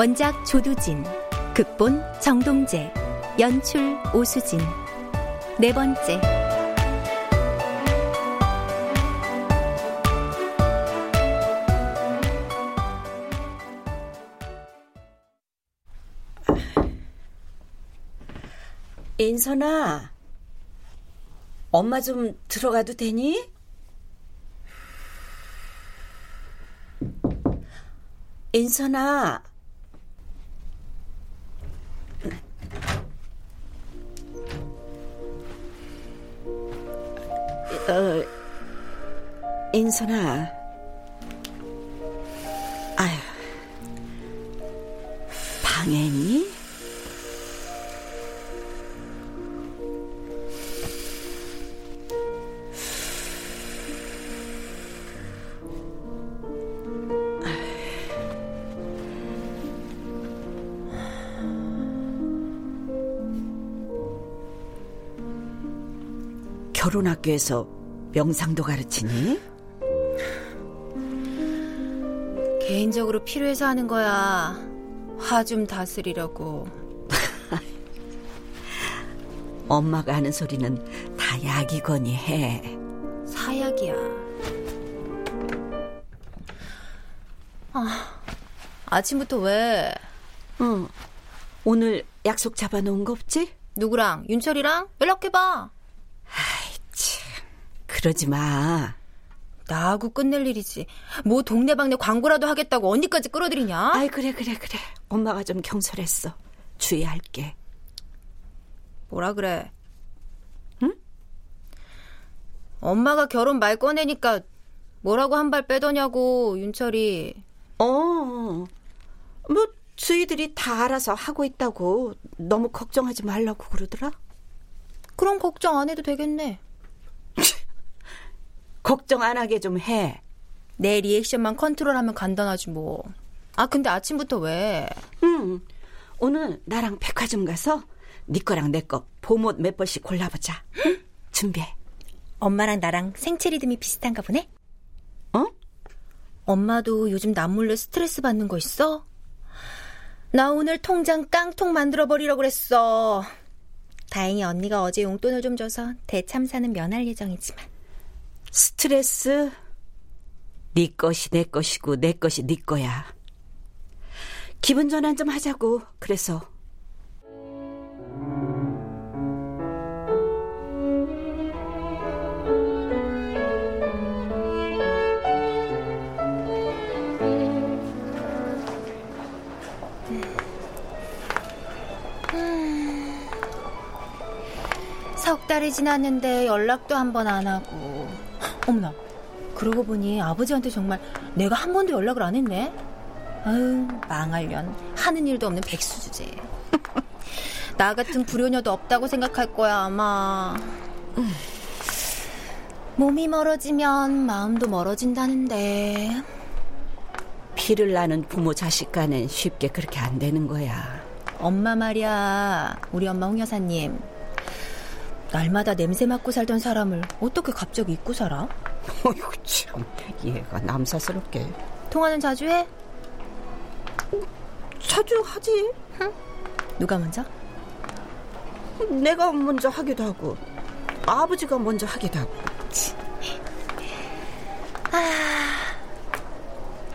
원작 조두진, 극본 정동재, 연출 오수진. 네 번째. 인선아, 엄마 좀 들어가도 되니? 인선아, 인선아. 아휴. 방해니? 결혼학교에서 명상도 가르치니? 개인적으로 필요해서 하는 거야. 화 좀 다스리려고. 엄마가 하는 소리는 다 약이거니 해. 사약이야. 아, 아침부터 왜? 응. 오늘 약속 잡아놓은 거 없지? 누구랑? 윤철이랑? 연락해봐. 그러지 마. 나하고 끝낼 일이지. 뭐 동네방네 광고라도 하겠다고 언니까지 끌어들이냐? 아이 그래 그래 그래. 엄마가 좀 경솔했어. 주의할게. 뭐라 그래? 응? 엄마가 결혼 말 꺼내니까 뭐라고 한 발 빼더냐고 윤철이. 어. 뭐 주희들이 다 알아서 하고 있다고 너무 걱정하지 말라고 그러더라. 그럼 걱정 안 해도 되겠네. 걱정 안 하게 좀 해. 내 리액션만 컨트롤하면 간단하지 뭐. 아 근데 아침부터 왜? 응. 오늘 나랑 백화점 가서 네 거랑 내 거 봄옷 몇 벌씩 골라보자. 응? 준비해. 엄마랑 나랑 생체 리듬이 비슷한가 보네? 어? 엄마도 요즘 남몰래 스트레스 받는 거 있어? 나 오늘 통장 깡통 만들어 버리려고 그랬어. 다행히 언니가 어제 용돈을 좀 줘서 대참사는 면할 예정이지만. 스트레스 네 것이 내 것이고 내 것이 네 거야. 기분 전환 좀 하자고. 그래서 석 달이 지났는데 연락도 한 번 안 하고. 어머나, 그러고 보니 아버지한테 정말 내가 한 번도 연락을 안 했네. 아유, 망할년. 하는 일도 없는 백수 주제. 나 같은 불효녀도 없다고 생각할 거야, 아마. 몸이 멀어지면 마음도 멀어진다는데. 피를 나는 부모 자식 간엔 쉽게 그렇게 안 되는 거야. 엄마 말이야. 우리 엄마 홍 여사님. 날마다 냄새 맡고 살던 사람을 어떻게 갑자기 잊고 살아? 어이구 참 얘가 남사스럽게 통화는 자주 해? 자주 하지 누가 먼저? 내가 먼저 하기도 하고 아버지가 먼저 하기도 하고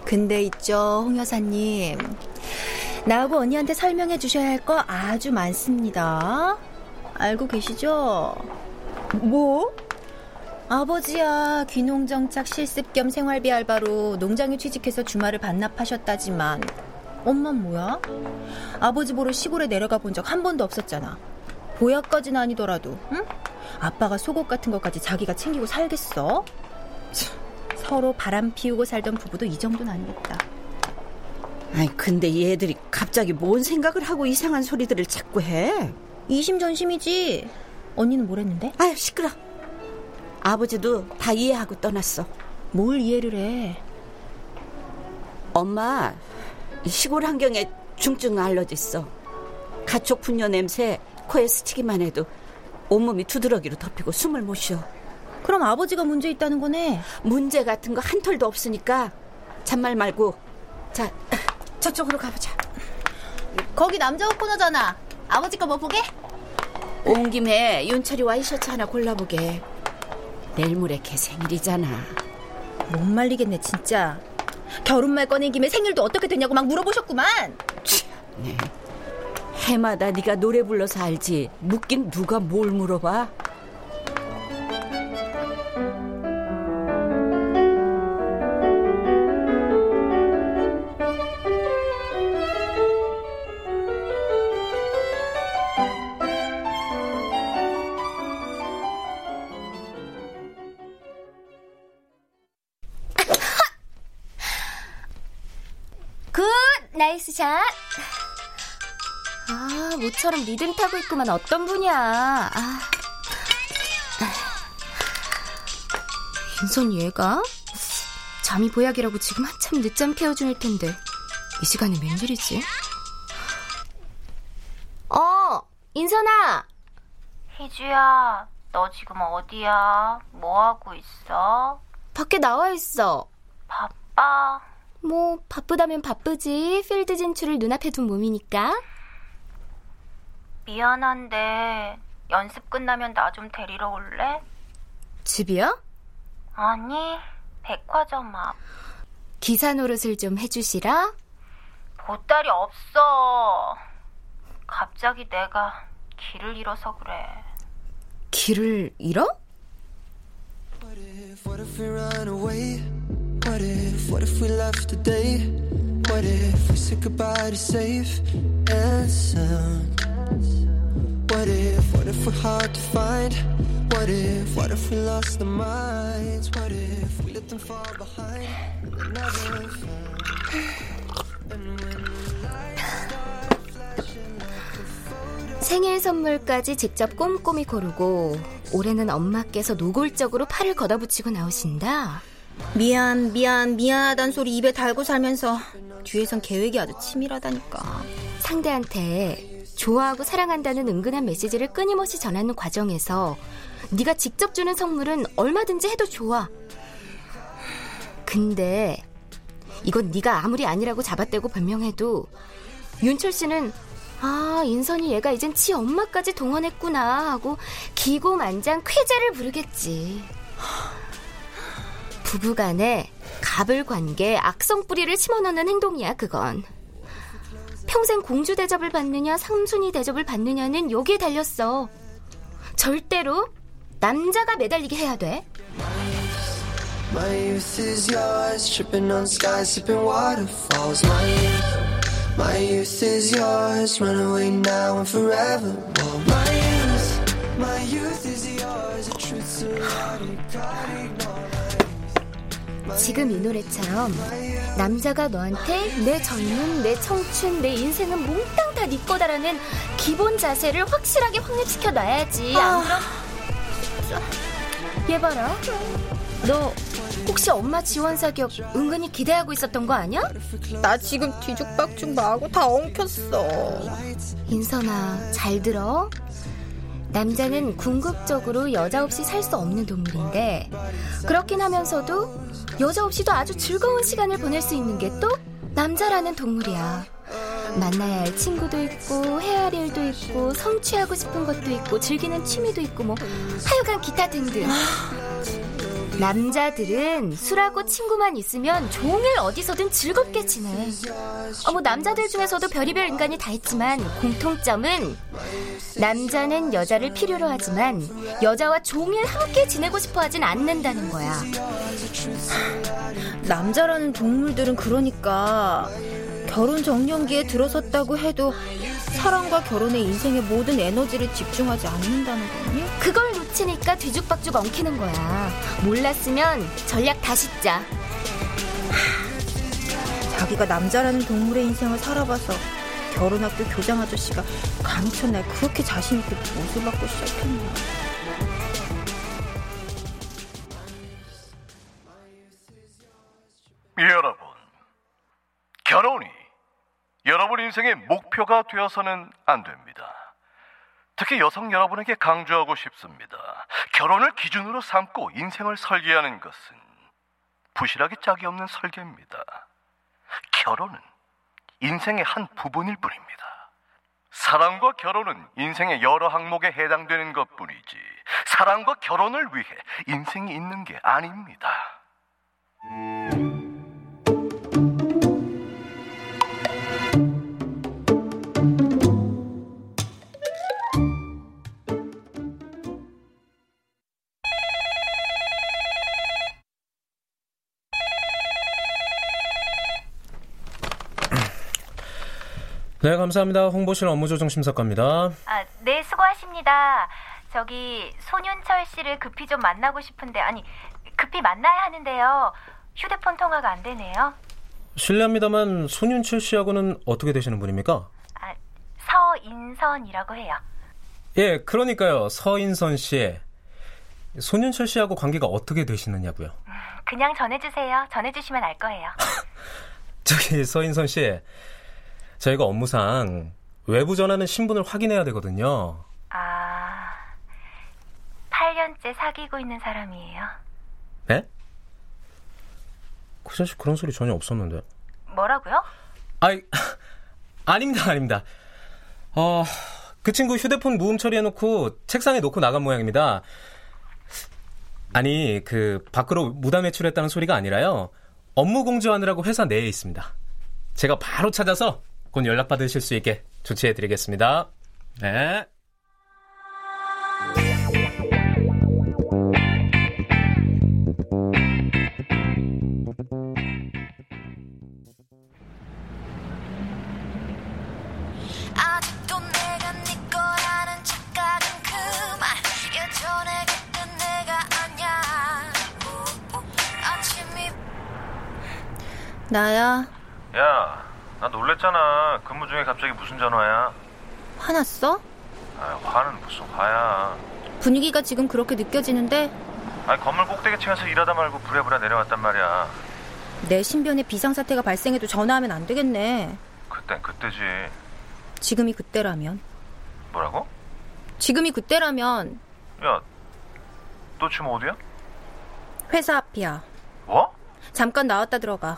근데 있죠, 홍 여사님. 나하고 언니한테 설명해 주셔야 할 거 아주 많습니다. 알고 계시죠? 뭐? 아버지야 귀농정착 실습 겸 생활비 알바로 농장에 취직해서 주말을 반납하셨다지만 엄만 뭐야? 아버지 보러 시골에 내려가 본 적 한 번도 없었잖아. 보약까지는 아니더라도, 응? 아빠가 속옷 같은 것까지 자기가 챙기고 살겠어? 참, 서로 바람 피우고 살던 부부도 이 정도는 아니겠다. 아니 근데 얘들이 갑자기 뭔 생각을 하고 이상한 소리들을 자꾸 해? 이심전심이지. 언니는 뭘 했는데? 아유 시끄러. 아버지도 다 이해하고 떠났어. 뭘 이해를 해? 엄마 시골 환경에 중증 알러지 있어. 가촉 분뇨 냄새 코에 스치기만 해도 온몸이 두드러기로 덮이고 숨을 못 쉬어. 그럼 아버지가 문제 있다는 거네. 문제 같은 거 한 털도 없으니까 잔말 말고 자 저쪽으로 가보자. 거기 남자 옷 코너잖아. 아버지 거 뭐 보게? 온 김에 윤철이 와이셔츠 하나 골라보게. 내일 모레 걔 생일이잖아. 못 말리겠네 진짜. 결혼말 꺼낸 김에 생일도 어떻게 되냐고 막 물어보셨구만. 네. 해마다 네가 노래 불러서 알지. 묻긴 누가 뭘 물어봐. 샷! 아, 모처럼 리듬 타고 있구만 어떤 분이야. 아. 인선 얘가? 잠이 보약이라고 지금 한참 늦잠 깨워주일 텐데 이 시간에 웬일이지? 어, 인선아! 희주야, 너 지금 어디야? 뭐 하고 있어? 밖에 나와 있어. 바빠? 뭐 바쁘다면 바쁘지. 필드 진출을 눈앞에 둔 몸이니까. 미안한데 연습 끝나면 나 좀 데리러 올래? 집이야? 아니, 백화점 앞. 기사 노릇을 좀 해주시라. 보따리 없어. 갑자기 내가 길을 잃어서 그래. 길을 잃어? What if, what if we left today? What if we said goodbye to safe and sound? What if, what if we're hard to find? What if, what if we lost our minds? What if we let them fall behind never found? And when the lights start flashing like a photo 생일 선물까지 직접 꼼꼼히 고르고 올해는 엄마께서 노골적으로 팔을 걷어붙이고 나오신다. 미안, 미안, 미안하단 소리 입에 달고 살면서 뒤에선 계획이 아주 치밀하다니까. 상대한테 좋아하고 사랑한다는 은근한 메시지를 끊임없이 전하는 과정에서 네가 직접 주는 선물은 얼마든지 해도 좋아. 근데 이건 네가 아무리 아니라고 잡아떼고 변명해도 윤철 씨는 아 인선이 얘가 이젠 지 엄마까지 동원했구나 하고 기고만장 쾌재를 부르겠지. 부부간에 갑을 관계 악성 뿌리를 심어넣는 행동이야 그건. 평생 공주 대접을 받느냐 삼순이 대접을 받느냐는 여기에 달렸어. 절대로 남자가 매달리게 해야 돼. 지금 이 노래처럼 남자가 너한테 내 젊음, 내 청춘, 내 인생은 몽땅 다 네 거다라는 기본 자세를 확실하게 확립시켜 놔야지. 안 그럼 얘 봐라. 너 혹시 엄마 지원 사격 은근히 기대하고 있었던 거 아니야? 나 지금 뒤죽박죽 마고 다 엉켰어. 인선아, 잘 들어. 남자는 궁극적으로 여자 없이 살 수 없는 동물인데 그렇긴 하면서도 여자 없이도 아주 즐거운 시간을 보낼 수 있는 게 또 남자라는 동물이야. 만나야 할 친구도 있고 해야 할 일도 있고 성취하고 싶은 것도 있고 즐기는 취미도 있고 뭐 하여간 기타 등등. 남자들은 술하고 친구만 있으면 종일 어디서든 즐겁게 지내. 어, 뭐 남자들 중에서도 별의별 인간이 다 있지만 공통점은 남자는 여자를 필요로 하지만 여자와 종일 함께 지내고 싶어 하진 않는다는 거야. 남자라는 동물들은 그러니까 결혼 정년기에 들어섰다고 해도 사랑과 결혼에 인생의 모든 에너지를 집중하지 않는다는 거니? 그걸 놓치니까 뒤죽박죽 엉키는 거야. 몰랐으면 전략 다시 짜. 자기가 남자라는 동물의 인생을 살아봐서 결혼학교 교장 아저씨가 감히 첫날 그렇게 자신있게 못을 받고 시작했나. 여러분, 결혼이 여러분 인생의 목표가 되어서는 안 됩니다. 특히 여성 여러분에게 강조하고 싶습니다. 결혼을 기준으로 삼고 인생을 설계하는 것은 부실하게 짝이 없는 설계입니다. 결혼은 인생의 한 부분일 뿐입니다. 사랑과 결혼은 인생의 여러 항목에 해당되는 것 뿐이지, 사랑과 결혼을 위해 인생이 있는 게 아닙니다. 네, 감사합니다. 홍보실 업무조정심사과입니다. 아, 네, 수고하십니다. 저기 손윤철 씨를 급히 좀 만나고 싶은데 아니 급히 만나야 하는데요. 휴대폰 통화가 안 되네요. 실례합니다만 손윤철 씨하고는 어떻게 되시는 분입니까? 아, 서인선이라고 해요. 예, 그러니까요. 서인선 씨. 손윤철 씨하고 관계가 어떻게 되시느냐고요. 그냥 전해주세요. 전해주시면 알 거예요. 저기 서인선 씨. 저희가 업무상 외부 전화는 신분을 확인해야 되거든요. 아, 8년째 사귀고 있는 사람이에요. 네? 그 자식 그런 소리 전혀 없었는데. 뭐라고요? 아이, 아닙니다, 아닙니다. 어, 그 친구 휴대폰 무음 처리해놓고 책상에 놓고 나간 모양입니다. 아니, 그, 밖으로 무단 외출했다는 소리가 아니라요. 업무 공지하느라고 회사 내에 있습니다. 제가 바로 찾아서 곧 연락 받으실 수 있게 조치해 드리겠습니다. 네. 아직도 내가 네 아침이 나야, 야, 나 놀랬잖아. 근무 중에 갑자기 무슨 전화야? 화났어? 아, 화는 무슨 화야. 분위기가 지금 그렇게 느껴지는데 아니, 건물 꼭대기 층에서 일하다 말고 부랴부랴 내려왔단 말이야. 내 신변에 비상사태가 발생해도 전화하면 안 되겠네. 그땐 그때지. 지금이 그때라면. 뭐라고? 지금이 그때라면 야, 너 지금 어디야? 회사 앞이야. 뭐? 잠깐 나왔다 들어가.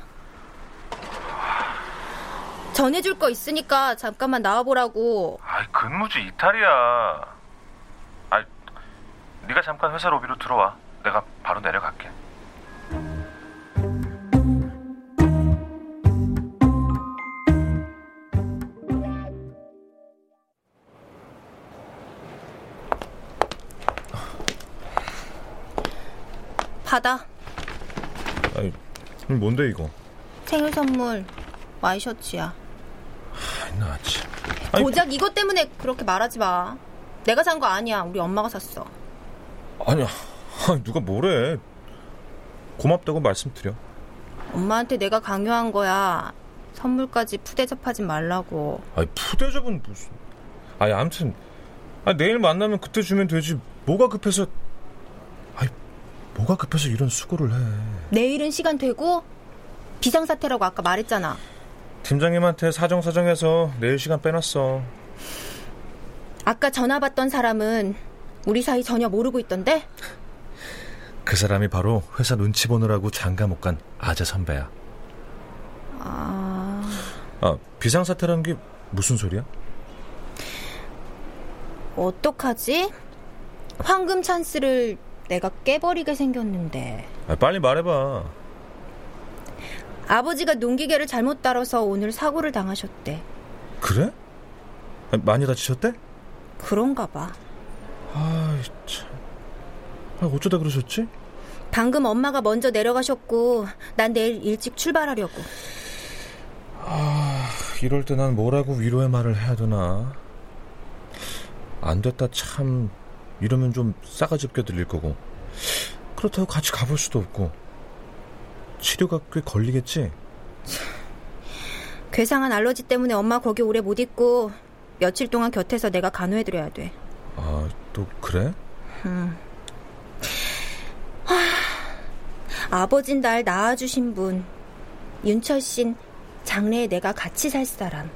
전해줄 거 있으니까 잠깐만 나와보라고. 아이, 근무지 이탈이야. 아이, 네가 잠깐 회사 로비로 들어와. 내가 바로 내려갈게. 받아. 아니, 뭔데 이거? 생일 선물 와이셔츠야. 나 참. 고작 이것 때문에 그렇게 말하지 마. 내가 산 거 아니야. 우리 엄마가 샀어. 아니야. 아니, 누가 뭐래? 고맙다고 말씀드려. 엄마한테 내가 강요한 거야. 선물까지 푸대접하지 말라고. 아니 푸대접은 무슨? 아니 아무튼 아 내일 만나면 그때 주면 되지. 뭐가 급해서? 아니 뭐가 급해서 이런 수고를 해? 내일은 시간 되고 비상사태라고 아까 말했잖아. 팀장님한테 사정사정해서 내일 시간 빼놨어. 아까 전화 받던 사람은 우리 사이 전혀 모르고 있던데? 그 사람이 바로 회사 눈치 보느라고 장가 못 간 아재 선배야. 아... 아, 비상사태라는 게 무슨 소리야? 어떡하지? 황금 찬스를 내가 깨버리게 생겼는데. 아, 빨리 말해봐. 아버지가 농기계를 잘못 다뤄서 오늘 사고를 당하셨대. 그래? 아, 많이 다치셨대? 그런가 봐. 아, 참. 아, 어쩌다 그러셨지? 방금 엄마가 먼저 내려가셨고, 난 내일 일찍 출발하려고. 아, 이럴 때 난 뭐라고 위로의 말을 해야 되나? 안 됐다 참 이러면 좀 싸가지 없게 들릴 거고 그렇다고 같이 가볼 수도 없고 치료가 꽤 걸리겠지? 괴상한 알러지 때문에 엄마 거기 오래 못 있고 며칠 동안 곁에서 내가 간호해드려야 돼. 아, 또 그래? 음. 하, 아버진 날 낳아주신 분 윤철 씨 장래에 내가 같이 살 사람.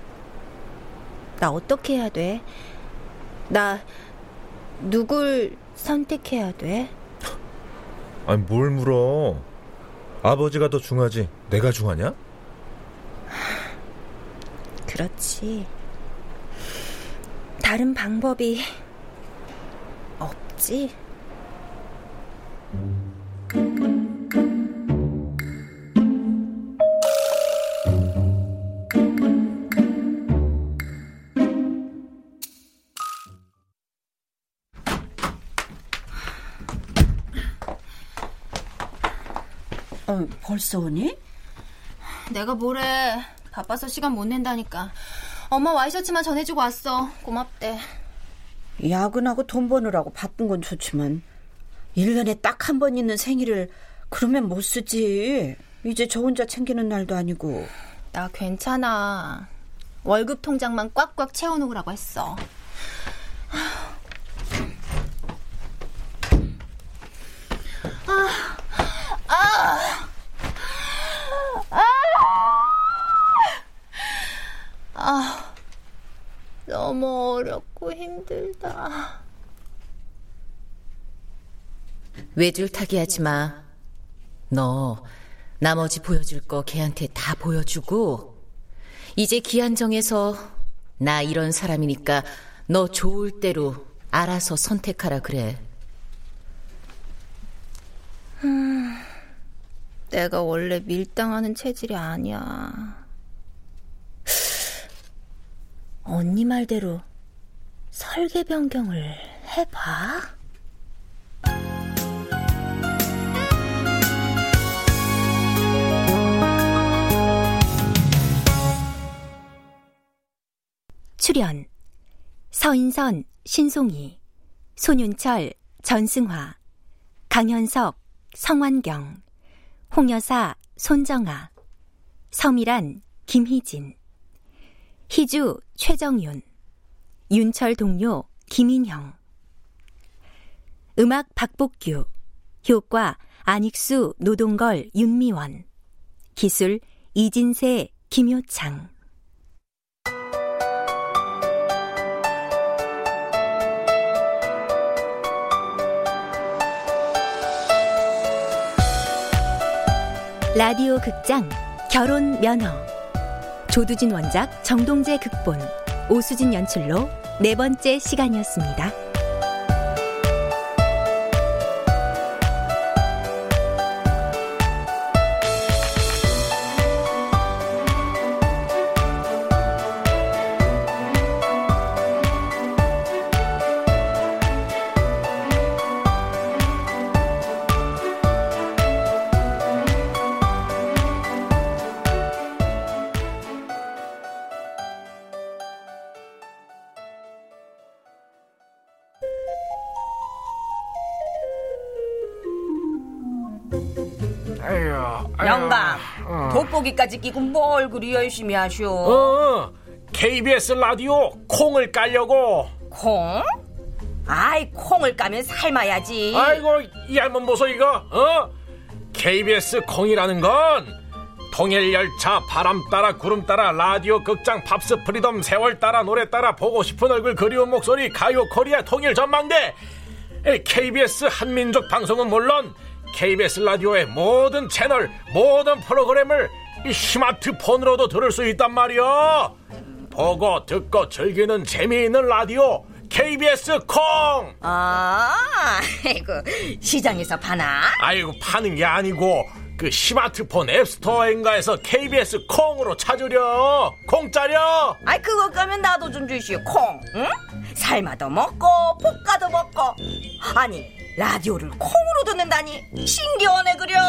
나 어떻게 해야 돼? 나 누굴 선택해야 돼? 아니 뭘 물어? 아버지가 더 중하지. 내가 중하냐? 그렇지. 다른 방법이 없지. 어, 벌써 오니? 내가 뭐래. 바빠서 시간 못 낸다니까. 엄마 와이셔츠만 전해주고 왔어. 고맙대. 야근하고 돈 버느라고 바쁜 건 좋지만 1년에 딱 한 번 있는 생일을 그러면 못 쓰지. 이제 저 혼자 챙기는 날도 아니고. 나 괜찮아. 월급 통장만 꽉꽉 채워놓으라고 했어. 아, 아, 아, 아, 너무 어렵고 힘들다. 외줄타기 하지 마. 너 나머지 보여줄 거 걔한테 다 보여주고 이제 기한 정해서 나 이런 사람이니까 너 좋을 대로 알아서 선택하라 그래. 음, 내가 원래 밀당하는 체질이 아니야. 언니 말대로 설계 변경을 해봐. 출연 서인선, 신송이, 손윤철, 전승화, 강현석, 성환경, 홍여사, 손정아, 서미란, 김희진, 희주, 최정윤, 윤철 동료, 김인형, 음악 박복규, 효과 안익수, 노동걸, 윤미원, 기술 이진세, 김효창. 라디오 극장 결혼 면허 조두진 원작 정동재 극본 오수진 연출로 네 번째 시간이었습니다. 영감, 돋보기까지 끼고 뭘 그리 열심히 하쇼? 어, KBS 라디오 콩을 깔려고. 콩? 아이, 콩을 까면 삶아야지. 아이고, 이 할멈 보소, 이거, 어? KBS 콩이라는 건 통일 열차 바람 따라 구름 따라 라디오 극장 Pops Freedom 세월 따라 노래 따라 보고 싶은 얼굴 그리운 목소리 가요 코리아 통일 전망대 KBS 한민족 방송은 물론 KBS 라디오의 모든 채널 모든 프로그램을 이 스마트폰으로도 들을 수 있단 말이야. 보고 듣고 즐기는 재미있는 라디오 KBS 콩! 아, 아이고, 시장에서 파나? 아이고 파는 게 아니고 그 스마트폰 앱스토어인가에서 KBS 콩으로 찾으려. 공짜려! 아이 그거 까면 나도 좀 주시오 콩 응? 삶아도 먹고 볶아도 먹고. 아니 라디오를 콩으로 듣는다니 신기하네 그려.